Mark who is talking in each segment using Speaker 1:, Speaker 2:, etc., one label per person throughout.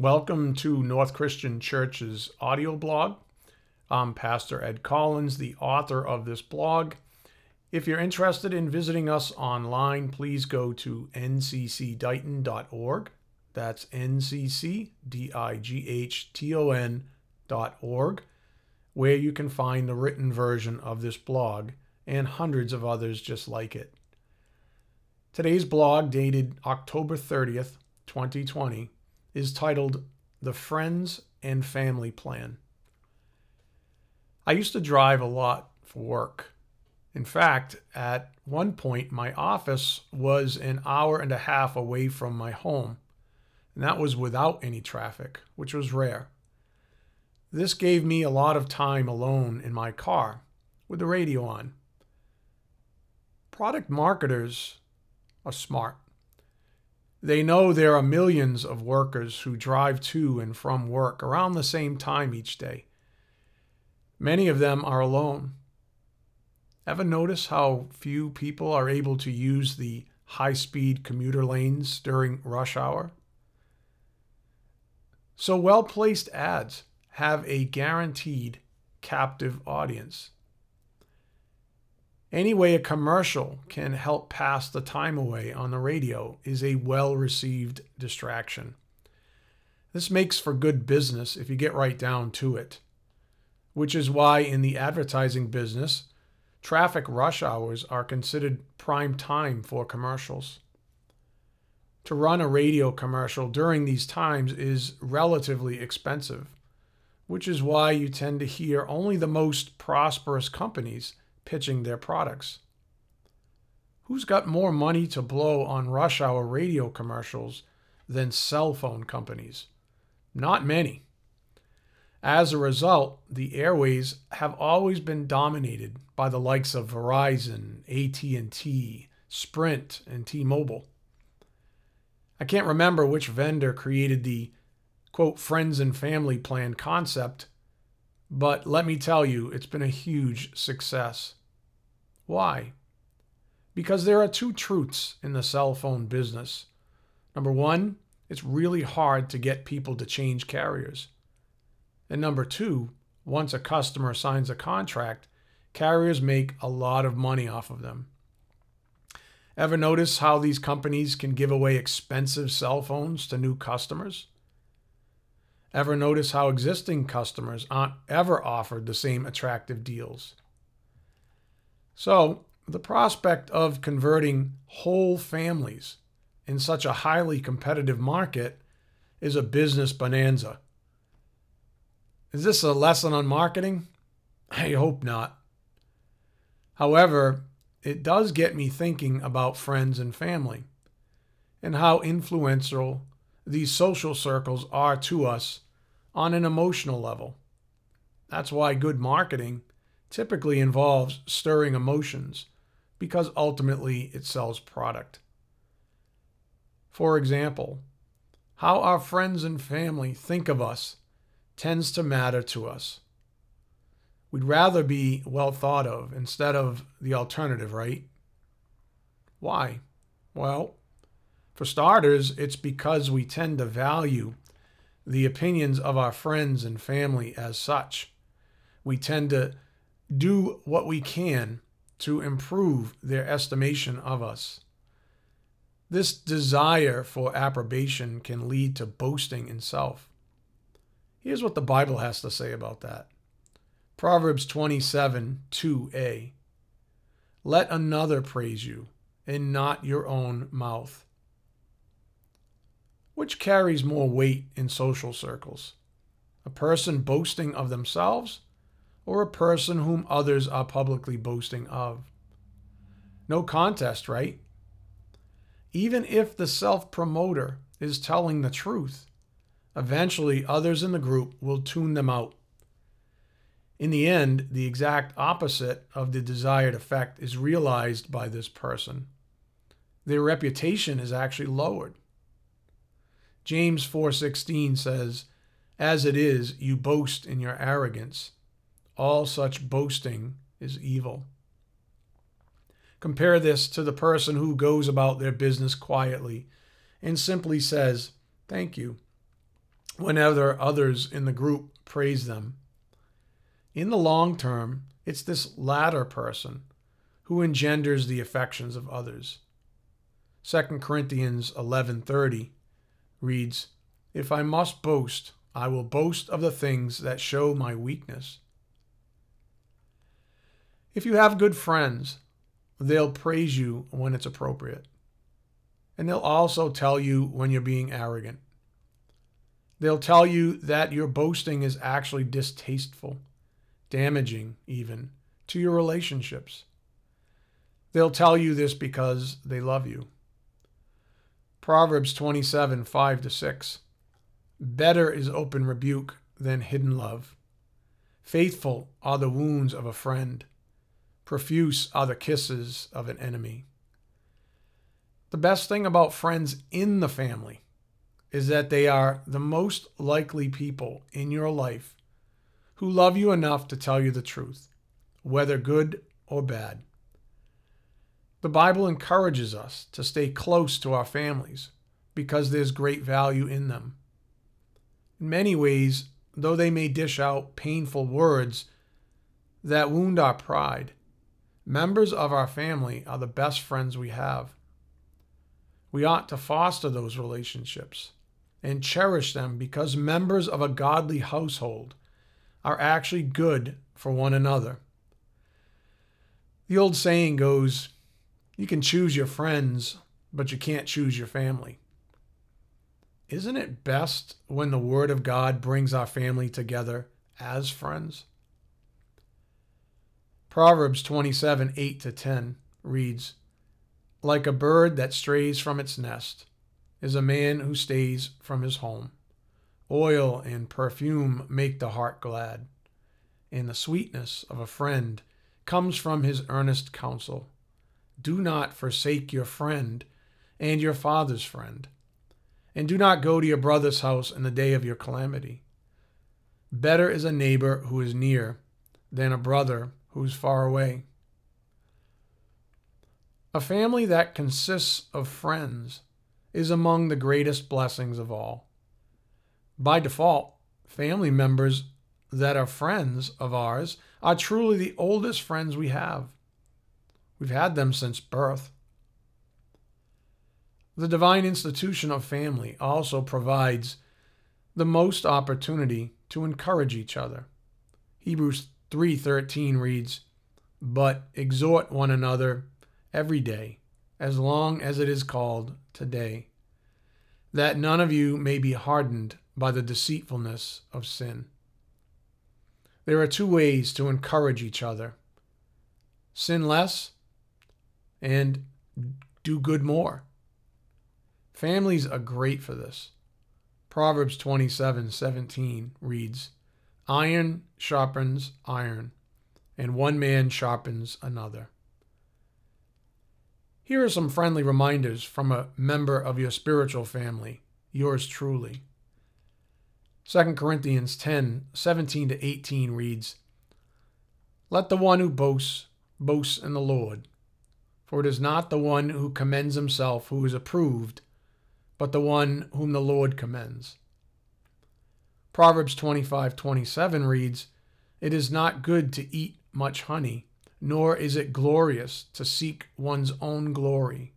Speaker 1: Welcome to North Christian Church's audio blog. I'm Pastor Ed Collins, the author of this blog. If you're interested in visiting us online, please go to nccdighton.org. That's N-C-C-D-I-G-H-T-O-N.org, where you can find the written version of this blog and hundreds of others just like it. Today's blog, dated October 30th, 2020, is titled The Friends and Family Plan. I used to drive a lot for work. In fact, at one point, my office was an hour and a half away from my home, and that was without any traffic, which was rare. This gave me a lot of time alone in my car with the radio on. Product marketers are smart. They know there are millions of workers who drive to and from work around the same time each day. Many of them are alone. Ever notice how few people are able to use the high speed commuter lanes during rush hour? So, well placed ads have a guaranteed captive audience. Any way a commercial can help pass the time away on the radio is a well received distraction. This makes for good business if you get right down to it, which is why in the advertising business, Traffic rush hours are considered prime time for commercials. To run a radio commercial during these times is relatively expensive, which is why you tend to hear only the most prosperous companies pitching their products. Who's got more money to blow on rush hour radio commercials than cell phone companies? Not many. As a result, the airways have always been dominated by the likes of Verizon, AT&T, Sprint, and T-Mobile. I can't remember which vendor created the quote friends and family plan concept, but let me tell you, it's been a huge success. Why? Because there are two truths in the cell phone business. Number one, it's really hard to get people to change carriers. And number two, once a customer signs a contract, carriers make a lot of money off of them. Ever notice how these companies can give away expensive cell phones to new customers? Ever notice how existing customers aren't ever offered the same attractive deals? So, the prospect of converting whole families in such a highly competitive market is a business bonanza. Is this a lesson on marketing? I hope not. However, it does get me thinking about friends and family and how influential these social circles are to us on an emotional level. That's why good marketing typically involves stirring emotions because ultimately it sells product. For example, how our friends and family think of us tends to matter to us. We'd rather be well thought of instead of the alternative, right? Why? Well, for starters, it's because we tend to value the opinions of our friends and family as such. We tend to do what we can to improve their estimation of us. This desire for approbation can lead to boasting in self. Here's what the Bible has to say about that Proverbs 27 2a. Let another praise you, and not your own mouth. Which carries more weight in social circles? A person boasting of themselves, or a person whom others are publicly boasting of? No contest, right? Even if the self promoter is telling the truth, Eventually, others in the group will tune them out. In the end, the exact opposite of the desired effect is realized by this person. Their reputation is actually lowered. James 4:16 says, "As it is, you boast in your arrogance. All such boasting is evil." Compare this to the person who goes about their business quietly and simply says, "Thank you." whenever others in the group praise them. In the long term, it's this latter person who engenders the affections of others. 2 Corinthians 11:30 reads, "If I must boast, I will boast of the things that show my weakness." If you have good friends, they'll praise you when it's appropriate. And they'll also tell you when you're being arrogant. They'll tell you that your boasting is actually distasteful, damaging even, to your relationships. They'll tell you this because they love you. Proverbs 27 5 to 6. Better is open rebuke than hidden love. Faithful are the wounds of a friend, profuse are the kisses of an enemy. The best thing about friends in the family is that they are the most likely people in your life who love you enough to tell you the truth, whether good or bad. The Bible encourages us to stay close to our families because there's great value in them. In many ways, though they may dish out painful words that wound our pride, members of our family are the best friends we have. We ought to foster those relationships and cherish them because members of a godly household are actually good for one another. The old saying goes, you can choose your friends, but you can't choose your family. Isn't it best when the Word of God brings our family together as friends? Proverbs 27 8 to 10 reads, Like a bird that strays from its nest is a man who stays from his home. Oil and perfume make the heart glad, and the sweetness of a friend comes from his earnest counsel. Do not forsake your friend and your father's friend. And do not go to your brother's house in the day of your calamity. Better is a neighbor who is near than a brother who is far away. A family that consists of friends is among the greatest blessings of all. By default, family members that are friends of ours are truly the oldest friends we have. We've had them since birth. The divine institution of family also provides the most opportunity to encourage each other. Hebrews 3:13 reads, "But exhort one another every day, as long as it is called today, that none of you may be hardened by the deceitfulness of sin." There are two ways to encourage each other. Sin less and do good more. Families are great for this. Proverbs 27 17 reads, Iron sharpens iron, and one man sharpens another. Here are some friendly reminders from a member of your spiritual family, yours truly. 2 Corinthians 10 17 to 18 reads, Let the one who boasts boast in the Lord. For it is not the one who commends himself who is approved, but the one whom the Lord commends. Proverbs 25:27 reads, It is not good to eat much honey, nor is it glorious to seek one's own glory.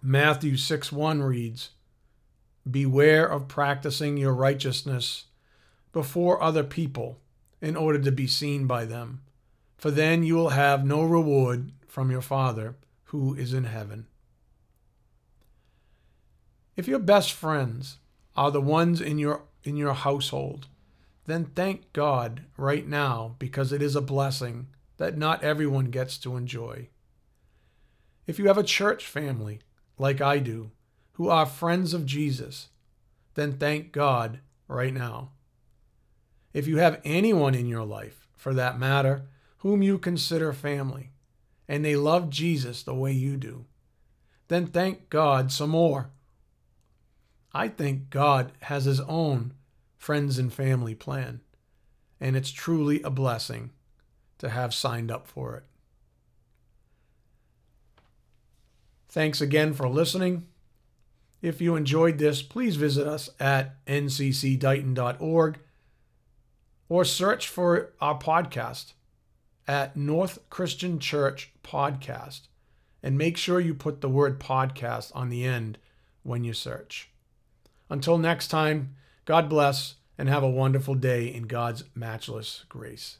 Speaker 1: Matthew 6:1 reads, Beware of practicing your righteousness before other people in order to be seen by them for then you will have no reward from your Father who is in heaven. If your best friends are the ones in your in your household, then thank God right now because it is a blessing that not everyone gets to enjoy. If you have a church family, like I do, who are friends of Jesus, then thank God right now. If you have anyone in your life, for that matter, whom you consider family, and they love Jesus the way you do, then thank God some more. I think God has His own friends and family plan, and it's truly a blessing to have signed up for it. Thanks again for listening. If you enjoyed this, please visit us at nccdighton.org or search for our podcast at North Christian Church Podcast. And make sure you put the word podcast on the end when you search. Until next time, God bless and have a wonderful day in God's matchless grace.